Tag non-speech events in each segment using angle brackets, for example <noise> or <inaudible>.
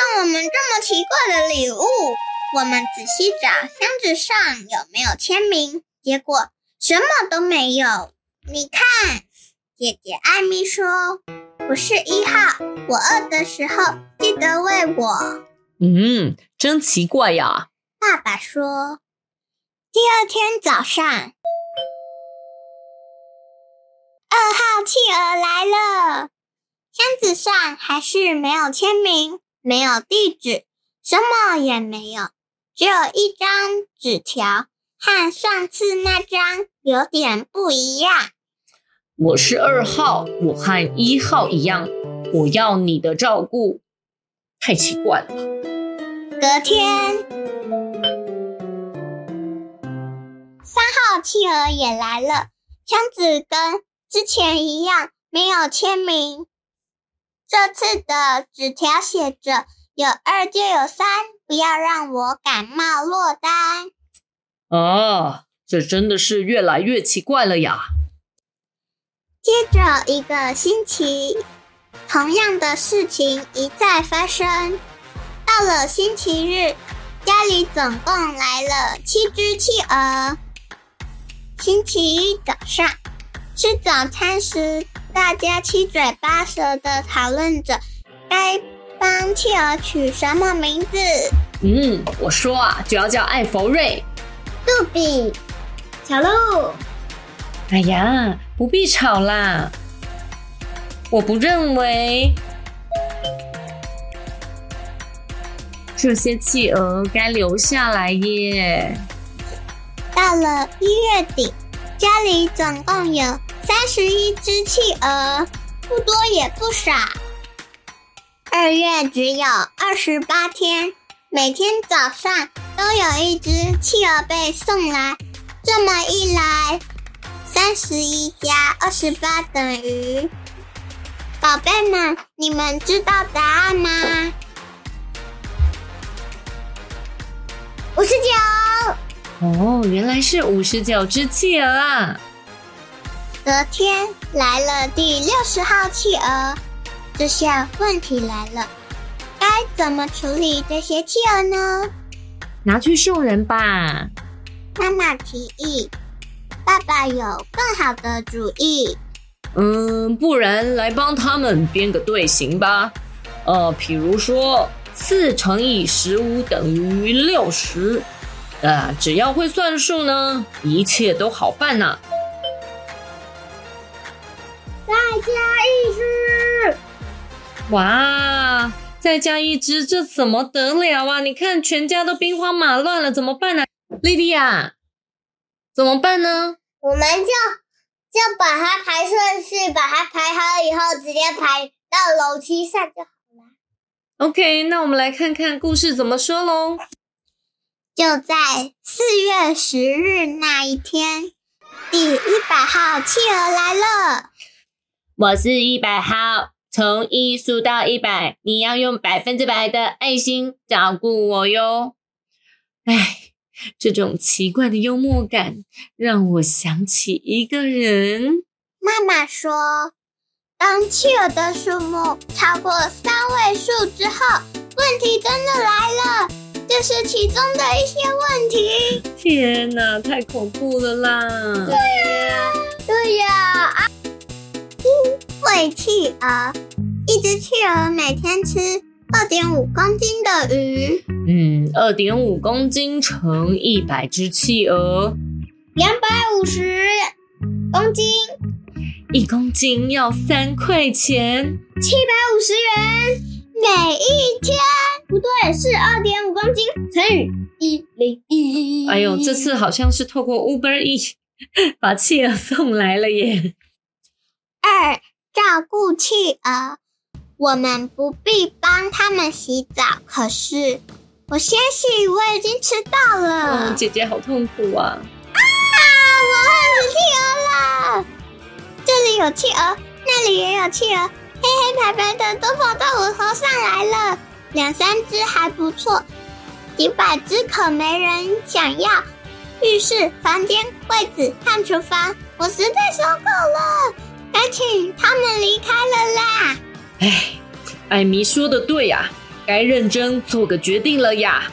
送我们这么奇怪的礼物。我们仔细找箱子上有没有签名，结果什么都没有。你看，姐姐艾米说：“我是一号，我饿的时候记得喂我。”嗯，真奇怪呀。爸爸说：“第二天早上，二号企鹅来了，箱子上还是没有签名，没有地址，什么也没有。”只有一张纸条，和上次那张有点不一样。我是二号，我和一号一样，我要你的照顾。太奇怪了。隔天，三号企鹅也来了，箱子跟之前一样，没有签名。这次的纸条写着：“有二就有三。”不要让我感冒落单。啊，这真的是越来越奇怪了呀！接着一个星期，同样的事情一再发生。到了星期日，家里总共来了七只企鹅。星期一早上吃早餐时，大家七嘴八舌的讨论着该。帮企鹅取什么名字？嗯，我说啊，就要叫艾弗瑞、杜比、小鹿。哎呀，不必吵啦！我不认为这些企鹅该留下来耶。到了一月底，家里总共有三十一只企鹅，不多也不少。二月只有二十八天，每天早上都有一只企鹅被送来。这么一来，三十一加二十八等于……宝贝们，你们知道答案吗？五十九。哦，原来是五十九只企鹅啊！隔天来了第六十号企鹅。这下问题来了，该怎么处理这些企鹅呢？拿去送人吧。妈妈提议，爸爸有更好的主意。嗯，不然来帮他们编个队形吧。呃，比如说四乘以十五等于六十。啊，只要会算数呢，一切都好办呐。再加一只。哇，再加一只，这怎么得了啊？你看，全家都兵荒马乱了，怎么办呢？莉莉亚，怎么办呢？我们就就把它排顺序，把它排好以后，直接排到楼梯上就好了。OK，那我们来看看故事怎么说喽。就在四月十日那一天，第一百号企鹅来了。我是一百号。从一数到一百，你要用百分之百的爱心照顾我哟。哎，这种奇怪的幽默感让我想起一个人。妈妈说，当企鹅的数目超过三位数之后，问题真的来了。这是其中的一些问题。天哪，太恐怖了啦！对呀，对呀啊！喂企鹅，一只企鹅每天吃二点五公斤的鱼。嗯，二点五公斤乘一百只企鹅，两百五十公斤。一公斤要三块钱，七百五十元每一天。不对，是二点五公斤乘以一零一。哎呦，这次好像是透过 Uber E 把企鹅送来了耶。二。照顾企鹅，我们不必帮他们洗澡。可是我先洗，我已经迟到了。姐姐好痛苦啊！啊，我恨死企鹅了！这里有企鹅，那里也有企鹅，黑黑白白的都跑到我头上来了。两三只还不错，几百只可没人想要。浴室、房间、柜子和厨房，我实在受够了。哎，艾米说的对呀，该认真做个决定了呀。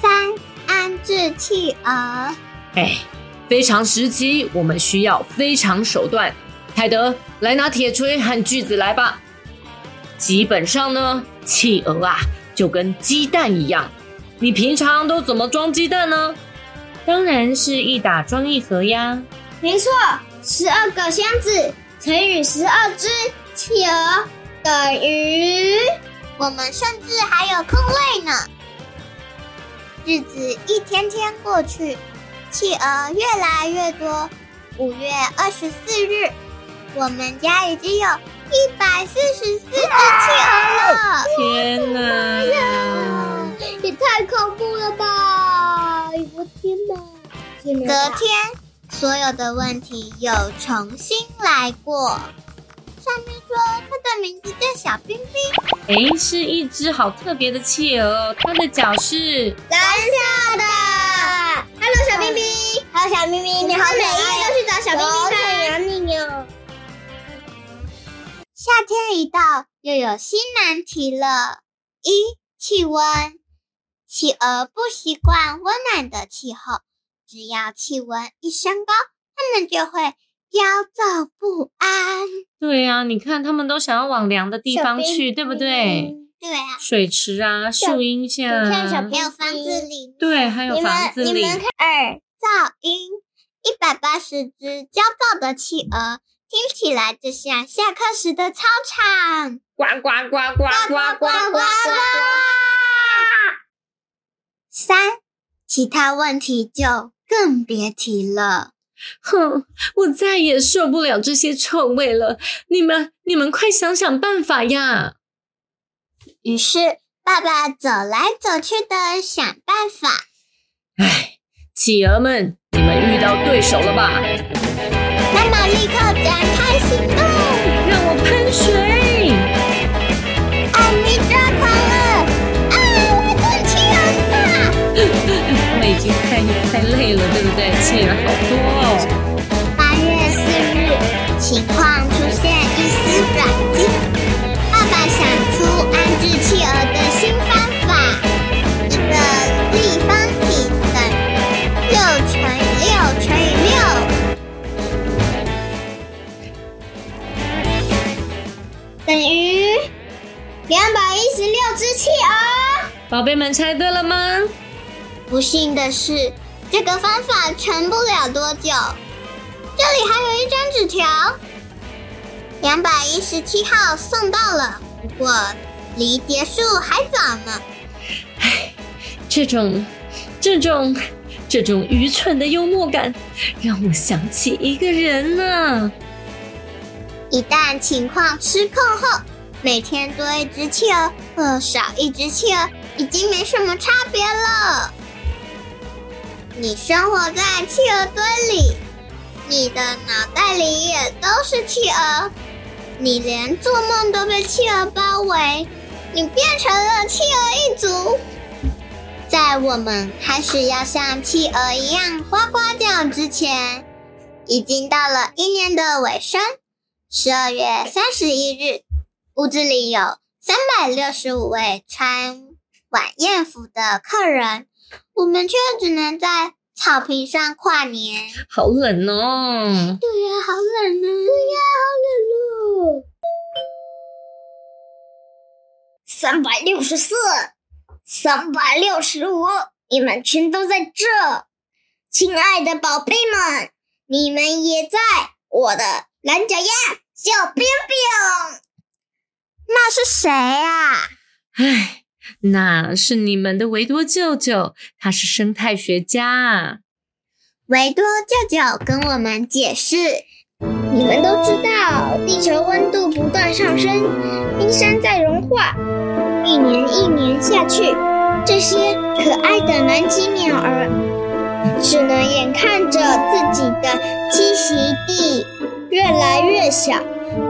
三，安置企鹅。哎，非常时期，我们需要非常手段。泰德，来拿铁锤和锯子来吧。基本上呢，企鹅啊，就跟鸡蛋一样。你平常都怎么装鸡蛋呢？当然是一打装一盒呀。没错，十二个箱子乘以十二只企鹅等于……我们甚至还有空位呢。日子一天天过去，企鹅越来越多。五月二十四日，我们家已经有一百四十四只企鹅了。天哪！也太恐怖了吧！我天哪！隔天，所有的问题又重新来过。上面说它的名字叫小冰冰，哎，是一只好特别的企鹅，它的脚是蓝色的。Hello，小冰冰，Hello，小冰冰，你好，每一天都去找小冰冰看你哦。夏天一到，又有新难题了。一，气温，企鹅不习惯温暖的气候，只要气温一升高，它们就会。焦躁不安。对呀，你看他们都想要往凉的地方去，对不对？对啊。水池啊，树荫下。看小朋友房子里。对，还有房子里。你们看，二噪音，一百八十只焦躁的企鹅，听起来就像下课时的操场。呱呱呱呱呱呱呱呱。三，其他问题就更别提了。哼，我再也受不了这些臭味了！你们，你们快想想办法呀！于是，爸爸走来走去的想办法。唉，企鹅们，你们遇到对手了吧？妈妈立刻展开行动，让我喷水！已经太太累了，对不对？企鹅好多哦。八月四日，情况出现一丝转机。爸爸想出安置企鹅的新方法：一个立方体等于六乘以六乘以六，等于两百一十六只企鹅。宝贝们猜对了吗？不幸的是，这个方法撑不了多久。这里还有一张纸条，两百一十七号送到了，不过离结束还早呢。唉，这种、这种、这种愚蠢的幽默感，让我想起一个人呢。一旦情况失控后，每天多一只企鹅或少一只企鹅已经没什么差别了。你生活在企鹅堆里，你的脑袋里也都是企鹅，你连做梦都被企鹅包围，你变成了企鹅一族。在我们开始要像企鹅一样呱呱叫之前，已经到了一年的尾声。十二月三十一日，屋子里有三百六十五位穿晚宴服的客人。我们却只能在草坪上跨年，好冷哦！对呀，好冷呢！对呀，好冷哦！三百六十四，三百六十五，你们全都在这，亲爱的宝贝们，你们也在我的蓝脚丫小冰冰。那是谁啊？唉。那是你们的维多舅舅，他是生态学家。维多舅舅跟我们解释：你们都知道，地球温度不断上升，冰山在融化，一年一年下去，这些可爱的南极鸟儿只能眼看着自己的栖息地越来越小。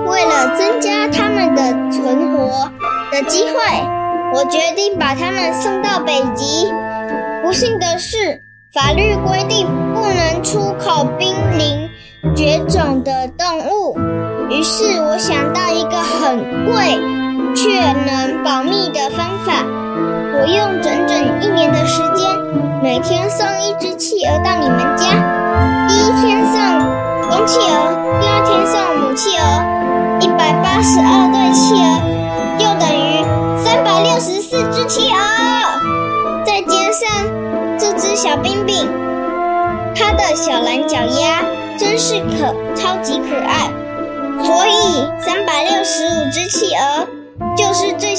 为了增加它们的存活的机会。我决定把他们送到北极。不幸的是，法律规定不能出口濒临绝种的动物。于是我想到一个很贵却能保密的方法。我用整整一年的时间，每天送一只企鹅到你们家。第一天送公企鹅，第二天送母企鹅，一百八十二对企鹅，小冰冰，它的小蓝脚丫真是可超级可爱。所以三百六十五只企鹅就是这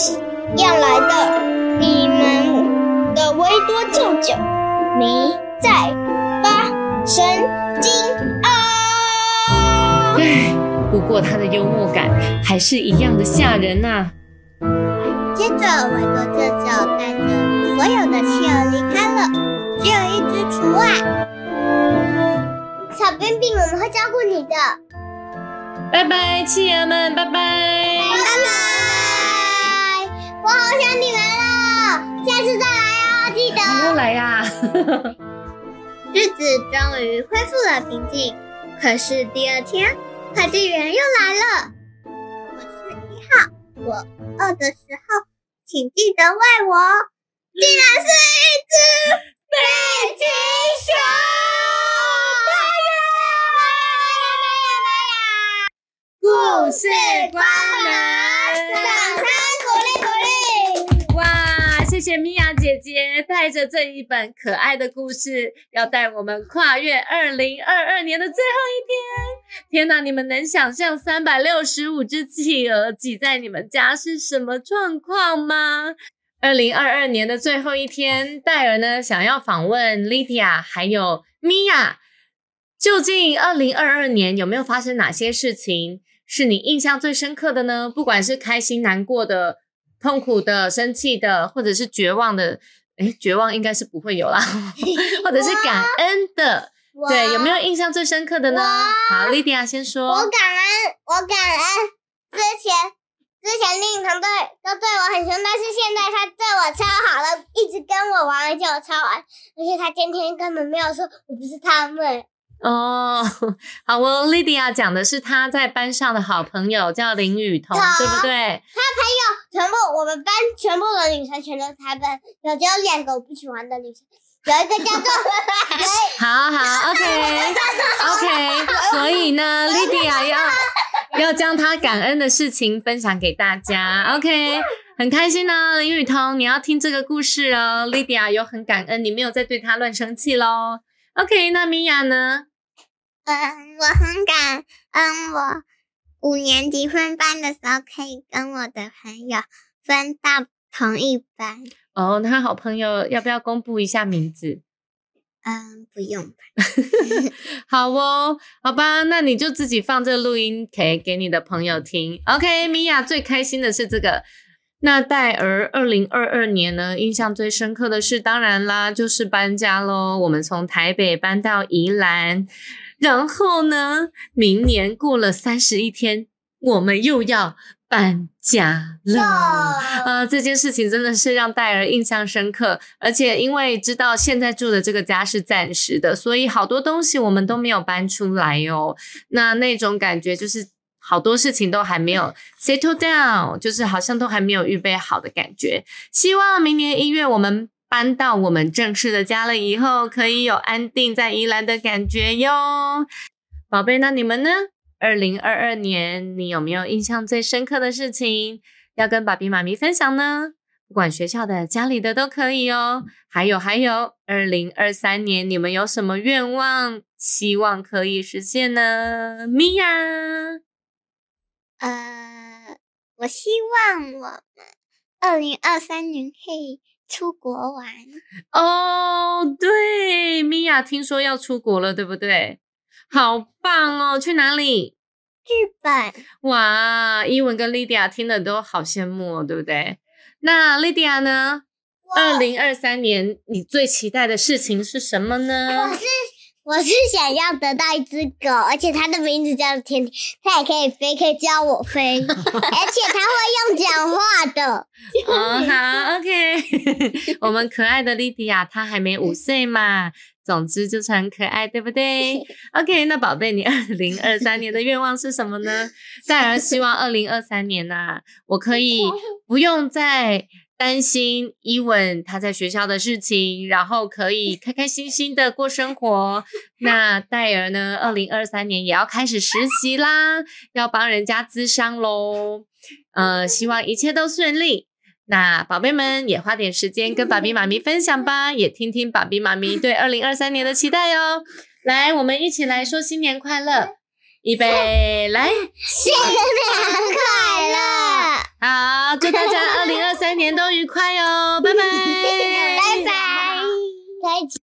样来的。你们的维多舅舅没在发神经啊！唉，<laughs> 不过他的幽默感还是一样的吓人呐、接着，维多舅舅带着所有的企鹅离开了，只有一只除外。小冰冰，我们会照顾你的。拜拜，企鹅们，拜拜。拜拜！我好想你们了，下次再来哦，记得。还要来呀、<laughs> 日子终于恢复了平静，可是第二天，快递员又来了。我是一号，我饿的时候，请记得喂我。竟然是一只北极熊！故事关掌声鼓励鼓励！哇，谢谢米娅姐姐带着这一本可爱的故事，要带我们跨越二零二二年的最后一天。天哪，你们能想象三百六十五只企鹅挤在你们家是什么状况吗？二零二二年的最后一天，戴尔呢想要访问 Lydia 还有 Mia，，究竟二零二二年有没有发生哪些事情是你印象最深刻的呢？不管是开心、难过的、痛苦的、生气的，或者是绝望的，诶，绝望应该是不会有啦，<laughs> 或者是感恩的，对，有没有印象最深刻的呢？好，Lydia 先我。感恩，我感恩之前之前令堂队都对我很凶，但是现在他对我超好了，一直跟我玩，而且我超爱，而且他今天根本没有说我不是他们。哦，<laughs> 好哦，Lydia 讲的是她在班上的好朋友叫林雨桐，对不对？她朋友全部我们班全部的女生全都是台本，有只有两个我不喜欢的女生，有一个叫做 <laughs> 好好，OK，OK，<laughs> 所以呢，Lydia 要要将她感恩的事情分享给大家，OK，很开心呢。林雨桐，你要听这个故事哦，Lydia 有很感恩，你没有再对她乱生气喽。OK，那米娅呢？嗯，我很感恩我五年级分班的时候可以跟我的朋友分到同一班。哦，他好朋友要不要公布一下名字？嗯，不用吧。<laughs> 好哦，好吧，那你就自己放这个录音给给你的朋友听。OK，米娅最开心的是这个。那戴尔二零二二年呢，印象最深刻的是，当然啦，就是搬家喽。我们从台北搬到宜兰，然后呢，明年过了三十一天，我们又要搬家了。呃，这件事情真的是让戴尔印象深刻，而且因为知道现在住的这个家是暂时的，所以好多东西我们都没有搬出来哦。那那种感觉就是好多事情都还没有 settle down，就是好像都还没有预备好的感觉。希望明年一月我们搬到我们正式的家了以后，可以有安定在宜兰的感觉哟。宝贝，那你们呢？二零二二年，你有没有印象最深刻的事情要跟爸比妈咪分享呢？不管学校的、家里的都可以哦。还有还有，二零二三年你们有什么愿望，希望可以实现呢？米娅，呃，我希望我们二零二三年可以出国玩。哦，对，米娅听说要出国了，对不对？好棒哦！去哪里？日本，哇，伊文跟莉迪亚听的都好羡慕哦，对不对？那莉迪亚呢？二零二三年你最期待的事情是什么呢我？是我是想要得到一只狗，而且它的名字叫甜甜，它也可以飞，可以教我飞，<laughs> 而且它会用讲话的。哦，好，OK。<laughs> 我们可爱的莉迪亚她还没五岁嘛，总之就是很可爱，对不对？<laughs> OK，那宝贝，你二零二三年的愿望是什么呢？戴尔希望二零二三年呐、我可以 <laughs> 不用再担心伊文他在学校的事情，然后可以开开心心的过生活。那戴尔呢，二零二三年也要开始实习啦，要帮人家咨商喽。呃，希望一切都顺利。那宝贝们也花点时间跟爸比妈咪分享吧，也听听爸比妈咪对二零二三年的期待哦。来，我们一起来说新年快乐，预备，来，新年快乐！好，祝大家二零二三年都愉快哦，拜拜，<laughs> 拜拜，再见。